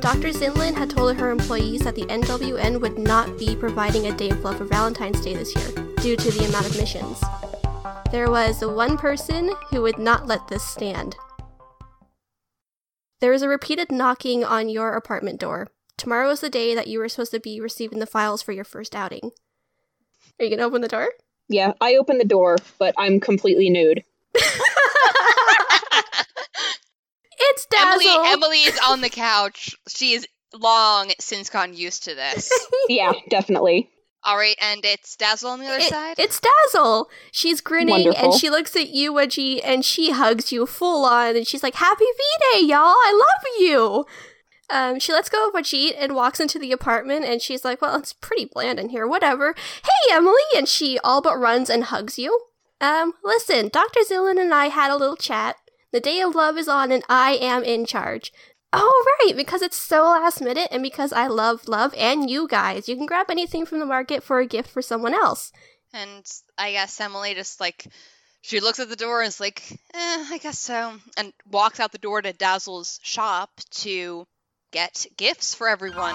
Dr. Zinlin had told her employees that the NWN would not be providing a day of love for Valentine's Day this year due to the amount of missions. There was one person who would not let this stand. There was a repeated knocking on your apartment door. Tomorrow is the day that you were supposed to be receiving the files for your first outing. Are you gonna open the door? Yeah, I open the door, but I'm completely nude. It's Dazzle. Emily Emily is on the couch. She is long since gotten used to this. Yeah, definitely. All right, and it's Dazzle on the other It- side. It's Dazzle. She's grinning Wonderful. and she looks at you, Wedgie, and she hugs you full on, and she's like, "Happy V Day, y'all! I love you." Um, she lets go of Wajit and walks into the apartment, and she's like, "Well, it's pretty bland in here. Whatever." Hey, Emily, and she all but runs and hugs you. Um, listen, Doctor Zillin and I had a little chat. The day of love is on, and I am in charge. Oh, right, because it's so last minute, and because I love love and you guys. You can grab anything from the market for a gift for someone else. and I guess Emily just like she looks at the door and is like, eh, I guess so, and walks out the door to Dazzle's shop to get gifts for everyone.